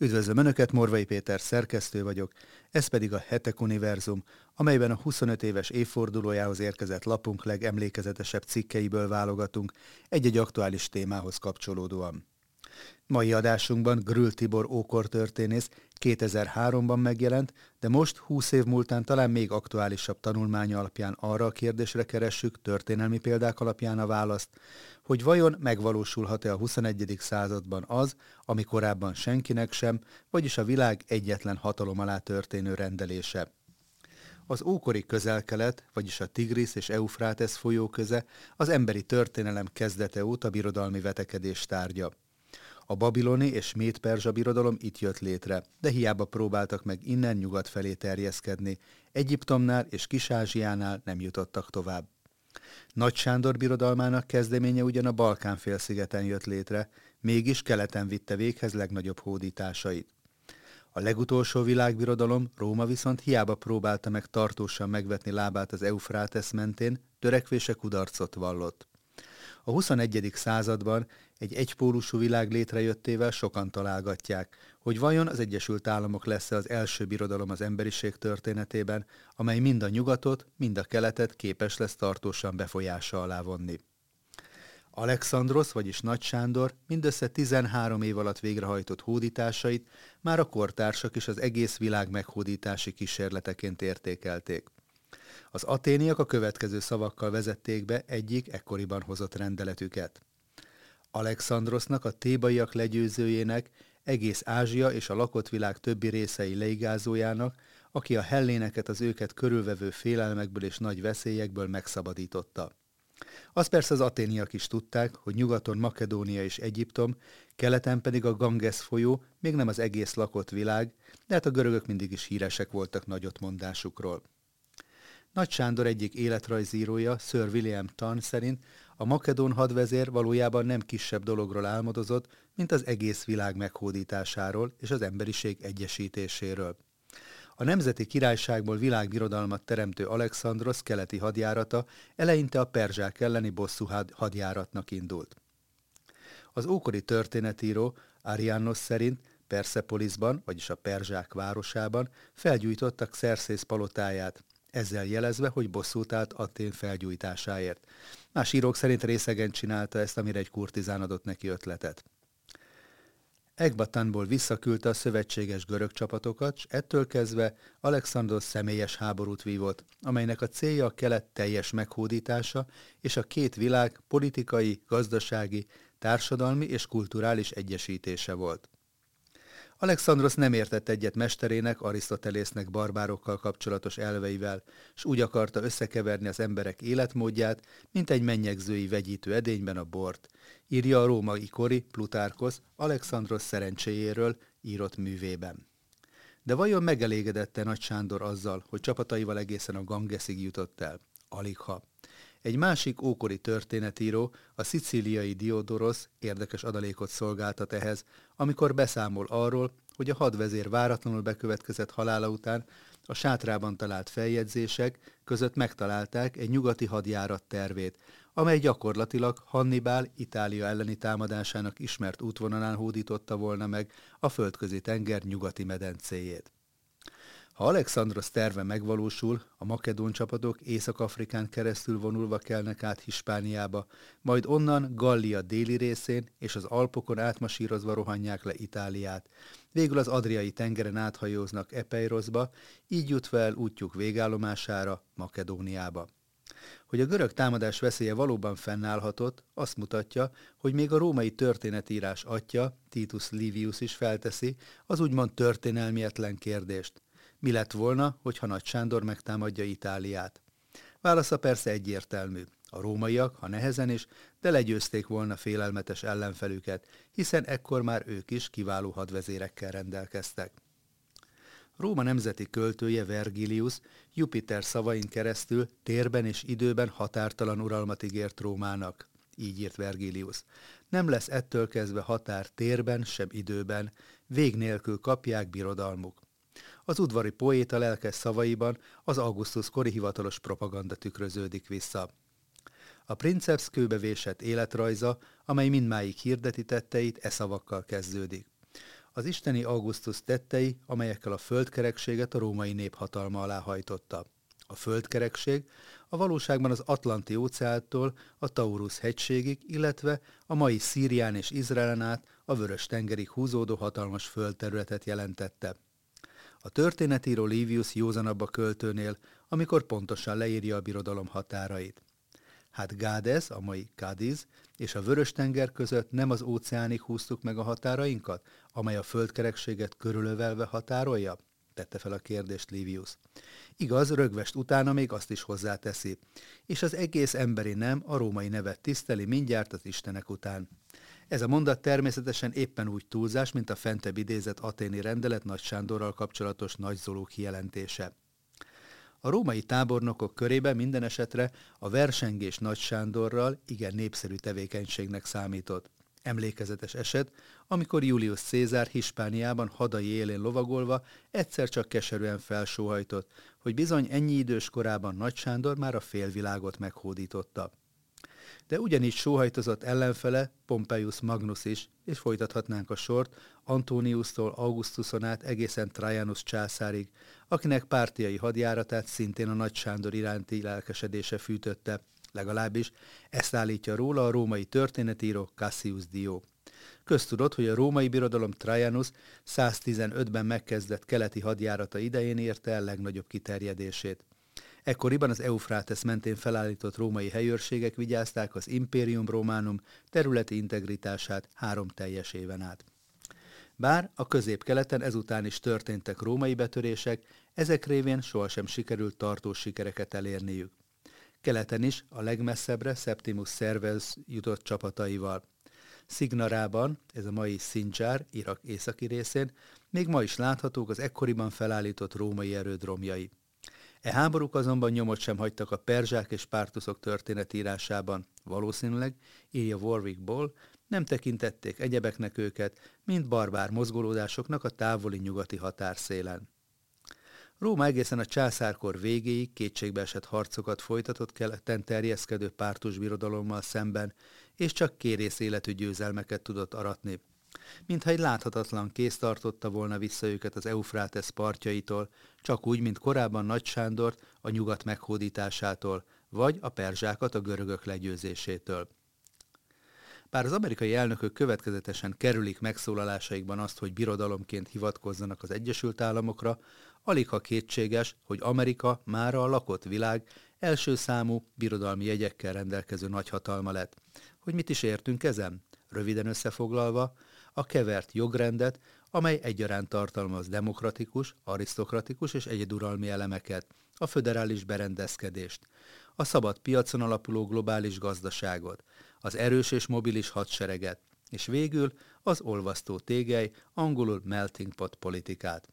Üdvözlöm Önöket, Morvai Péter szerkesztő vagyok, ez pedig a Hetek Univerzum, amelyben a 25 éves évfordulójához érkezett lapunk legemlékezetesebb cikkeiből válogatunk egy-egy aktuális témához kapcsolódóan. Mai adásunkban Grül Tibor ókortörténész 2003-ban megjelent, de most 20 év múltán talán még aktuálisabb tanulmánya alapján arra a kérdésre keressük történelmi példák alapján a választ, hogy vajon megvalósulhat-e a 21. században az, ami korábban senkinek sem, vagyis a világ egyetlen hatalom alá történő rendelése. Az ókori közel-kelet, vagyis a Tigris és Eufrátesz folyó köze az emberi történelem kezdete óta birodalmi vetekedés tárgya. A babiloni és méd-perzsa birodalom itt jött létre, de hiába próbáltak meg innen nyugat felé terjeszkedni. Egyiptomnál és Kis-Ázsiánál nem jutottak tovább. Nagy Sándor birodalmának kezdeménye ugyan a Balkán félszigeten jött létre, mégis keleten vitte véghez legnagyobb hódításait. A legutolsó világbirodalom, Róma viszont hiába próbálta meg tartósan megvetni lábát az Eufrátesz mentén, törekvése kudarcot vallott. A 21. században egy egypólusú világ létrejöttével sokan találgatják, hogy vajon az Egyesült Államok lesz-e az első birodalom az emberiség történetében, amely mind a nyugatot, mind a keletet képes lesz tartósan befolyása alá vonni. Alexandros, vagyis Nagy Sándor mindössze 13 év alatt végrehajtott hódításait már a kortársak is az egész világ meghódítási kísérleteként értékelték. Az aténiak a következő szavakkal vezették be egyik ekkoriban hozott rendeletüket. Alexandrosnak, a tébaiak legyőzőjének, egész Ázsia és a lakott világ többi részei leigázójának, aki a helléneket az őket körülvevő félelmekből és nagy veszélyekből megszabadította. Azt persze az aténiak is tudták, hogy nyugaton Makedónia és Egyiptom, keleten pedig a Ganges folyó, még nem az egész lakott világ, de hát a görögök mindig is híresek voltak nagyotmondásukról. Nagy Sándor egyik életrajzírója, Sir William Tan szerint a makedón hadvezér valójában nem kisebb dologról álmodozott, mint az egész világ meghódításáról és az emberiség egyesítéséről. A nemzeti királyságból világbirodalmat teremtő Alexandros keleti hadjárata eleinte a perzsák elleni bosszú hadjáratnak indult. Az ókori történetíró Arianos szerint Persepolisban, vagyis a perzsák városában felgyújtottak Szerszész palotáját, ezzel jelezve, hogy bosszút állt Atén felgyújtásáért. Más írók szerint részegen csinálta ezt, amire egy kurtizán adott neki ötletet. Ekbatanból visszaküldte a szövetséges görög csapatokat, és ettől kezdve Alexandros személyes háborút vívott, amelynek a célja a kelet teljes meghódítása és a két világ politikai, gazdasági, társadalmi és kulturális egyesítése volt. Alexandros nem értett egyet mesterének, Arisztotelésznek barbárokkal kapcsolatos elveivel, s úgy akarta összekeverni az emberek életmódját, mint egy mennyegzői vegyítő edényben a bort, írja a római kori Plutárkosz Alexandros szerencséjéről írott művében. De vajon megelégedette Nagy Sándor azzal, hogy csapataival egészen a Gangeszig jutott el? Aligha. Egy másik ókori történetíró, a szicíliai Diodoros érdekes adalékot szolgáltat ehhez, amikor beszámol arról, hogy a hadvezér váratlanul bekövetkezett halála után a sátrában talált feljegyzések között megtalálták egy nyugati hadjárat tervét, amely gyakorlatilag Hannibal Itália elleni támadásának ismert útvonalán hódította volna meg a földközi tenger nyugati medencéjét. Ha Alexandros terve megvalósul, a makedón csapatok Észak-Afrikán keresztül vonulva kelnek át Hispániába, majd onnan Gallia déli részén és az Alpokon átmasírozva rohanják le Itáliát. Végül az Adriai tengeren áthajóznak Epeirosba, így jutva el útjuk végállomására, Makedóniába. Hogy a görög támadás veszélye valóban fennállhatott, azt mutatja, hogy még a római történetírás atya, Titus Livius is felteszi az úgymond történelmietlen kérdést – mi lett volna, hogyha Nagy Sándor megtámadja Itáliát? Válasza persze egyértelmű. A rómaiak, ha nehezen is, de legyőzték volna félelmetes ellenfelüket, hiszen ekkor már ők is kiváló hadvezérekkel rendelkeztek. Róma nemzeti költője Vergilius Jupiter szavain keresztül térben és időben határtalan uralmat ígért Rómának. Így írt Vergilius. Nem lesz ettől kezdve határ térben, sem időben, vég nélkül kapják birodalmuk. Az udvari poéta lelkes szavaiban az Augustus kori hivatalos propaganda tükröződik vissza. A princeps kőbevésett életrajza, amely mindmáig hirdeti tetteit, e szavakkal kezdődik. az isteni Augustus tettei, amelyekkel a földkerekséget a római nép hatalma alá hajtotta. A földkerekség a valóságban az Atlanti óceáttól a Taurus hegységig, illetve a mai Szírián és Izraelen át a Vörös tengerig húzódó hatalmas földterületet jelentette. A történetíró Livius józanabb a költőnél, amikor pontosan leírja a birodalom határait. Hát Gádes, a mai Kádiz, és a Vörös-tenger között nem az óceánig húztuk meg a határainkat, amely a földkerekséget körülövelve határolja? Tette fel a kérdést Livius. Igaz, rögvest utána még azt is hozzáteszi. És az egész emberi nem a római nevet tiszteli mindjárt az istenek után. Ez a mondat természetesen éppen úgy túlzás, mint a fentebb idézett aténi rendelet Nagy Sándorral kapcsolatos nagyzoló kijelentése. A római tábornokok körében minden esetre a versengés Nagy Sándorral igen népszerű tevékenységnek számított. Emlékezetes eset, amikor Julius Cézár Hispániában hadai élén lovagolva egyszer csak keserűen felsóhajtott, hogy bizony ennyi idős korában Nagy Sándor már a félvilágot meghódította de ugyanígy sóhajtozott ellenfele Pompeius Magnus is, és folytathatnánk a sort Antoniustól Augustuson át egészen Trajanus császárig, akinek pártiai hadjáratát szintén a Nagy Sándor iránti lelkesedése fűtötte, legalábbis ezt állítja róla a római történetíró Cassius Dio. Köztudott, hogy a római birodalom Trajanus 115-ben megkezdett keleti hadjárata idején érte el legnagyobb kiterjedését. Ekkoriban az Eufrates mentén felállított római helyőrségek vigyázták az Imperium Romanum területi integritását három teljes éven át. Bár a közép-keleten ezután is történtek római betörések, ezek révén sohasem sikerült tartós sikereket elérniük. Keleten is a legmesszebbre Septimus Servus jutott csapataival. Szignarában, ez a mai Szincsár, Irak északi részén, még ma is láthatók az ekkoriban felállított római erődromjai. E háborúk azonban nyomot sem hagytak a perzsák és pártuszok történetírásában. Valószínűleg, írja Warwick Ball, nem tekintették egyebeknek őket, mint barbár mozgolódásoknak a távoli nyugati határszélen. Róma egészen a császárkor végéig kétségbeesett harcokat folytatott keleten terjeszkedő pártus birodalommal szemben, és csak kérész életű győzelmeket tudott aratni mintha egy láthatatlan kéz tartotta volna vissza őket az Eufrátesz partjaitól, csak úgy, mint korábban Nagy Sándort a nyugat meghódításától, vagy a perzsákat a görögök legyőzésétől. Bár az amerikai elnökök következetesen kerülik megszólalásaikban azt, hogy birodalomként hivatkozzanak az Egyesült Államokra, alig ha kétséges, hogy Amerika mára a lakott világ első számú birodalmi jegyekkel rendelkező nagyhatalma lett. Hogy mit is értünk ezen? Röviden összefoglalva, a kevert jogrendet, amely egyaránt tartalmaz demokratikus, arisztokratikus és egyeduralmi elemeket, a föderális berendezkedést, a szabad piacon alapuló globális gazdaságot, az erős és mobilis hadsereget, és végül az olvasztó tégely, angolul melting pot politikát.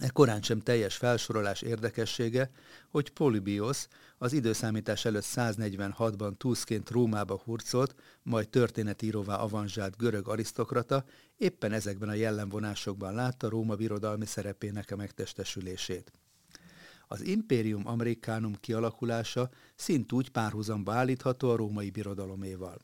E korán sem teljes felsorolás érdekessége, hogy Polybios az időszámítás előtt 146-ban túszként Rómába hurcolt, majd történetíróvá avanzsált görög arisztokrata, éppen ezekben a jellemvonásokban látta Róma birodalmi szerepének a megtestesülését. Az Imperium Americanum kialakulása szintúgy párhuzamba állítható a római birodaloméval.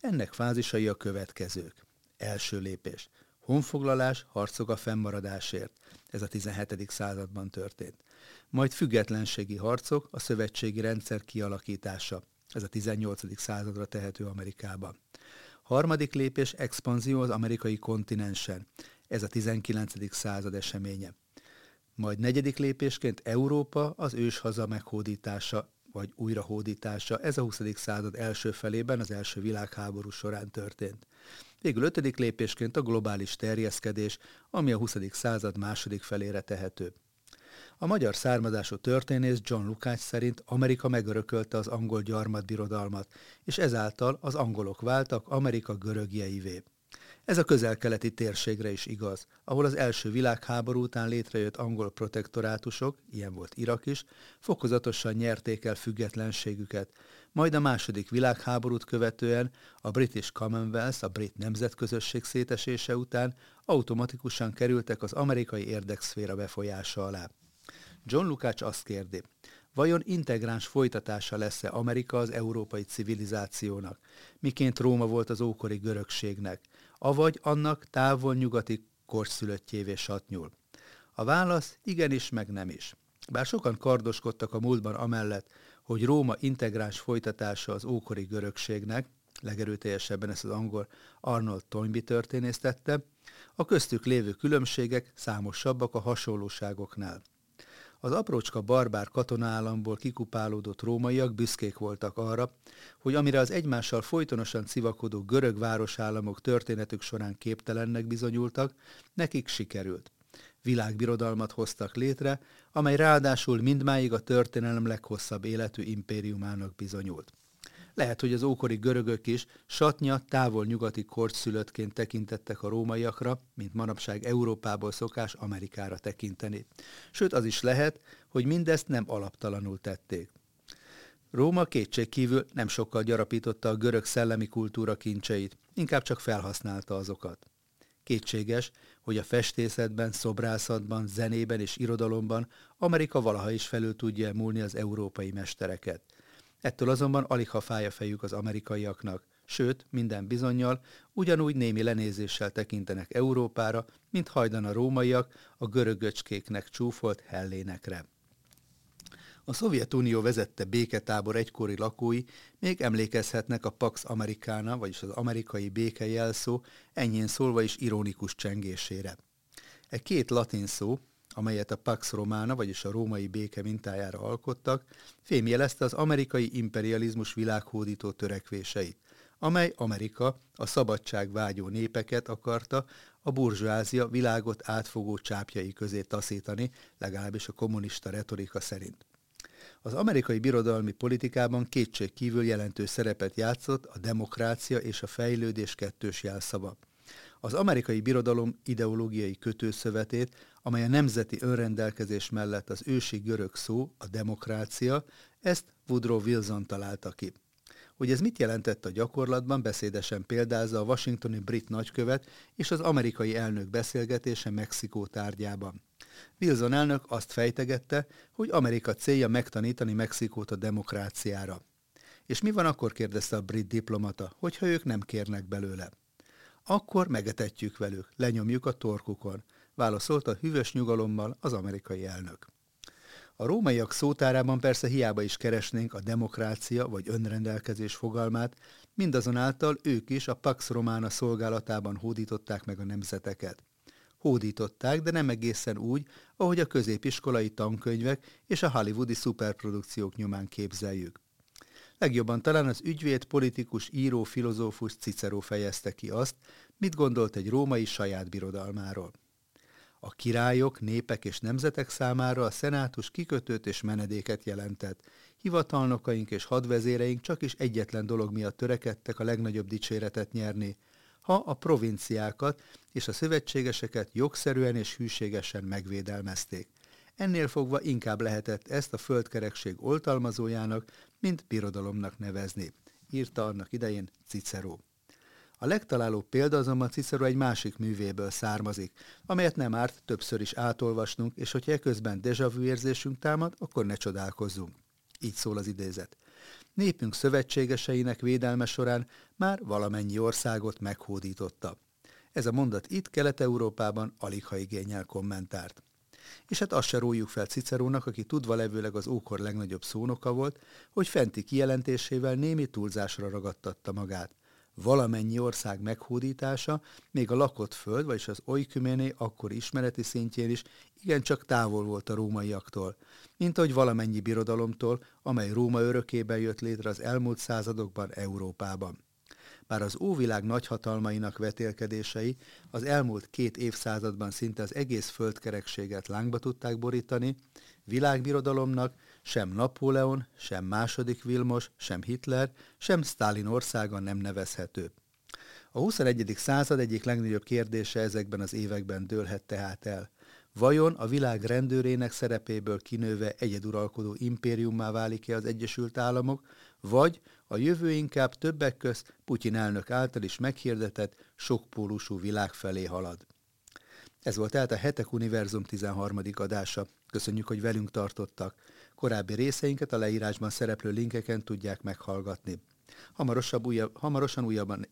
Ennek fázisai a következők. Első lépés. Honfoglalás, harcok a fennmaradásért. Ez a 17. században történt. Majd függetlenségi harcok, a szövetségi rendszer kialakítása. Ez a 18. századra tehető Amerikában. Harmadik lépés expanzió az amerikai kontinensen. Ez a 19. század eseménye. Majd negyedik lépésként Európa az őshaza meghódítása vagy újrahódítása. Ez a 20. század első felében az első világháború során történt. Végül ötödik lépésként a globális terjeszkedés, ami a 20. század második felére tehető. A magyar származású történész John Lukács szerint Amerika megörökölte az angol gyarmatbirodalmat, és ezáltal az angolok váltak Amerika görögjeivé. Ez a közel-keleti térségre is igaz, ahol az első világháború után létrejött angol protektorátusok, ilyen volt Irak is, fokozatosan nyerték el függetlenségüket, majd a második világháborút követően a British Commonwealth, a brit nemzetközösség szétesése után automatikusan kerültek az amerikai érdekszféra befolyása alá. John Lukács azt kérdi, vajon integráns folytatása lesz-e Amerika az európai civilizációnak, miként Róma volt az ókori görögségnek, avagy annak távol nyugati korszülöttjévé satnyul. A válasz igenis, meg nem is. Bár sokan kardoskodtak a múltban amellett, hogy Róma integráns folytatása az ókori görögségnek, legerőteljesebben ezt az angol Arnold Toynbee történész a köztük lévő különbségek számosabbak a hasonlóságoknál. Az aprócska barbár katonaállamból kikupálódott rómaiak büszkék voltak arra, hogy amire az egymással folytonosan civakodó görög városállamok történetük során képtelennek bizonyultak, nekik sikerült. Világbirodalmat hoztak létre, amely ráadásul mindmáig a történelem leghosszabb életű impériumának bizonyult. Lehet, hogy az ókori görögök is satnya távol-nyugati kortszülöttként tekintettek a rómaiakra, mint manapság Európából szokás Amerikára tekinteni. Sőt, az is lehet, hogy mindezt nem alaptalanul tették. Róma kétségkívül nem sokkal gyarapította a görög szellemi kultúra kincseit, inkább csak felhasználta azokat. Kétséges, hogy a festészetben, szobrászatban, zenében és irodalomban Amerika valaha is felül tudja múlni az európai mestereket. Ettől azonban alig ha fáj a fejük az amerikaiaknak, sőt, minden bizonyal ugyanúgy némi lenézéssel tekintenek Európára, mint hajdan a rómaiak a görögöcskéknek csúfolt hellénekre. A Szovjetunió vezette béketábor egykori lakói még emlékezhetnek a Pax Americana, vagyis az amerikai békejelszó, ennyien szólva is ironikus csengésére. E két latin szó, amelyet a Pax Romana, vagyis a római béke mintájára alkottak, fémjelezte az amerikai imperializmus világhódító törekvéseit, amely Amerika a szabadság vágyó népeket akarta a burzsázia világot átfogó csápjai közé taszítani, legalábbis a kommunista retorika szerint. Az amerikai birodalmi politikában kétség kívül jelentős szerepet játszott a demokrácia és a fejlődés kettős jelszava. Az amerikai birodalom ideológiai kötőszövetét, amely a nemzeti önrendelkezés mellett az ősi görög szó, a demokrácia, ezt Woodrow Wilson találta ki. Hogy ez mit jelentett a gyakorlatban, beszédesen példázza a washingtoni brit nagykövet és az amerikai elnök beszélgetése Mexikó tárgyában. Wilson elnök azt fejtegette, hogy Amerika célja megtanítani Mexikót a demokráciára. És mi van akkor, kérdezte a brit diplomata, hogyha ők nem kérnek belőle? Akkor megetetjük velük, lenyomjuk a torkukon, válaszolta hűvös nyugalommal az amerikai elnök. A rómaiak szótárában persze hiába is keresnénk a demokrácia vagy önrendelkezés fogalmát, mindazonáltal ők is a Pax Romana szolgálatában hódították meg a nemzeteket. Hódították, de nem egészen úgy, ahogy a középiskolai tankönyvek és a hollywoodi szuperprodukciók nyomán képzeljük. Legjobban talán az ügyvéd, politikus, író, filozófus Cicero fejezte ki azt, mit gondolt egy római saját birodalmáról. A királyok, népek és nemzetek számára a szenátus kikötőt és menedéket jelentett. Hivatalnokaink és hadvezéreink csak is egyetlen dolog miatt törekedtek a legnagyobb dicséretet nyerni, ha a provinciákat és a szövetségeseket jogszerűen és hűségesen megvédelmezték. Ennél fogva inkább lehetett ezt a földkerekség oltalmazójának, mint birodalomnak nevezni, írta annak idején Cicero. A legtalálóbb példa azonban Cicero egy másik művéből származik, amelyet nem árt többször is átolvasnunk, és hogyha eközben déjà vu érzésünk támad, akkor ne csodálkozzunk. Így szól az idézet. Népünk szövetségeseinek védelme során már valamennyi országot meghódította. Ez a mondat itt Kelet-Európában alig ha igényel kommentárt. És hát azt se rójuk fel Cicerónak, aki tudva levőleg az ókor legnagyobb szónoka volt, hogy fenti kijelentésével némi túlzásra ragadtatta magát valamennyi ország meghódítása, még a lakott föld, vagyis az olykuméné akkor ismereti szintjén is igencsak távol volt a rómaiaktól, mint ahogy valamennyi birodalomtól, amely Róma örökében jött létre az elmúlt századokban Európában. Bár az óvilág nagyhatalmainak vetélkedései az elmúlt két évszázadban szinte az egész földkerekséget lángba tudták borítani, világbirodalomnak sem Napóleon, sem második Vilmos, sem Hitler, sem Stalin országa nem nevezhető. A 21. század egyik legnagyobb kérdése ezekben az években dőlhet tehát el. Vajon a világ rendőrének szerepéből kinőve egyeduralkodó impériummá válik-e az Egyesült Államok, vagy a jövő inkább többek közt Putyin elnök által is meghirdetett sokpólusú világ felé halad. Ez volt tehát a Hetek Univerzum 13. adása. Köszönjük, hogy velünk tartottak. Korábbi részeinket a leírásban szereplő linkeken tudják meghallgatni. Hamarosabb újabb, hamarosan újabban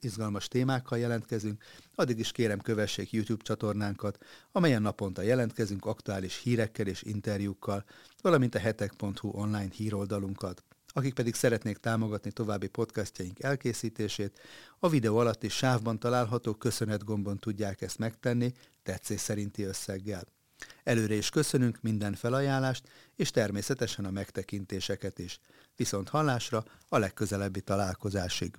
izgalmas témákkal jelentkezünk, addig is kérem kövessék YouTube csatornánkat, amelyen naponta jelentkezünk aktuális hírekkel és interjúkkal, valamint a hetek.hu online híroldalunkat. Akik pedig szeretnék támogatni további podcastjaink elkészítését, a videó alatti sávban található köszönet gombon tudják ezt megtenni tetszés szerinti összeggel. Előre is köszönünk minden felajánlást, és természetesen a megtekintéseket is. Viszont hallásra a legközelebbi találkozásig.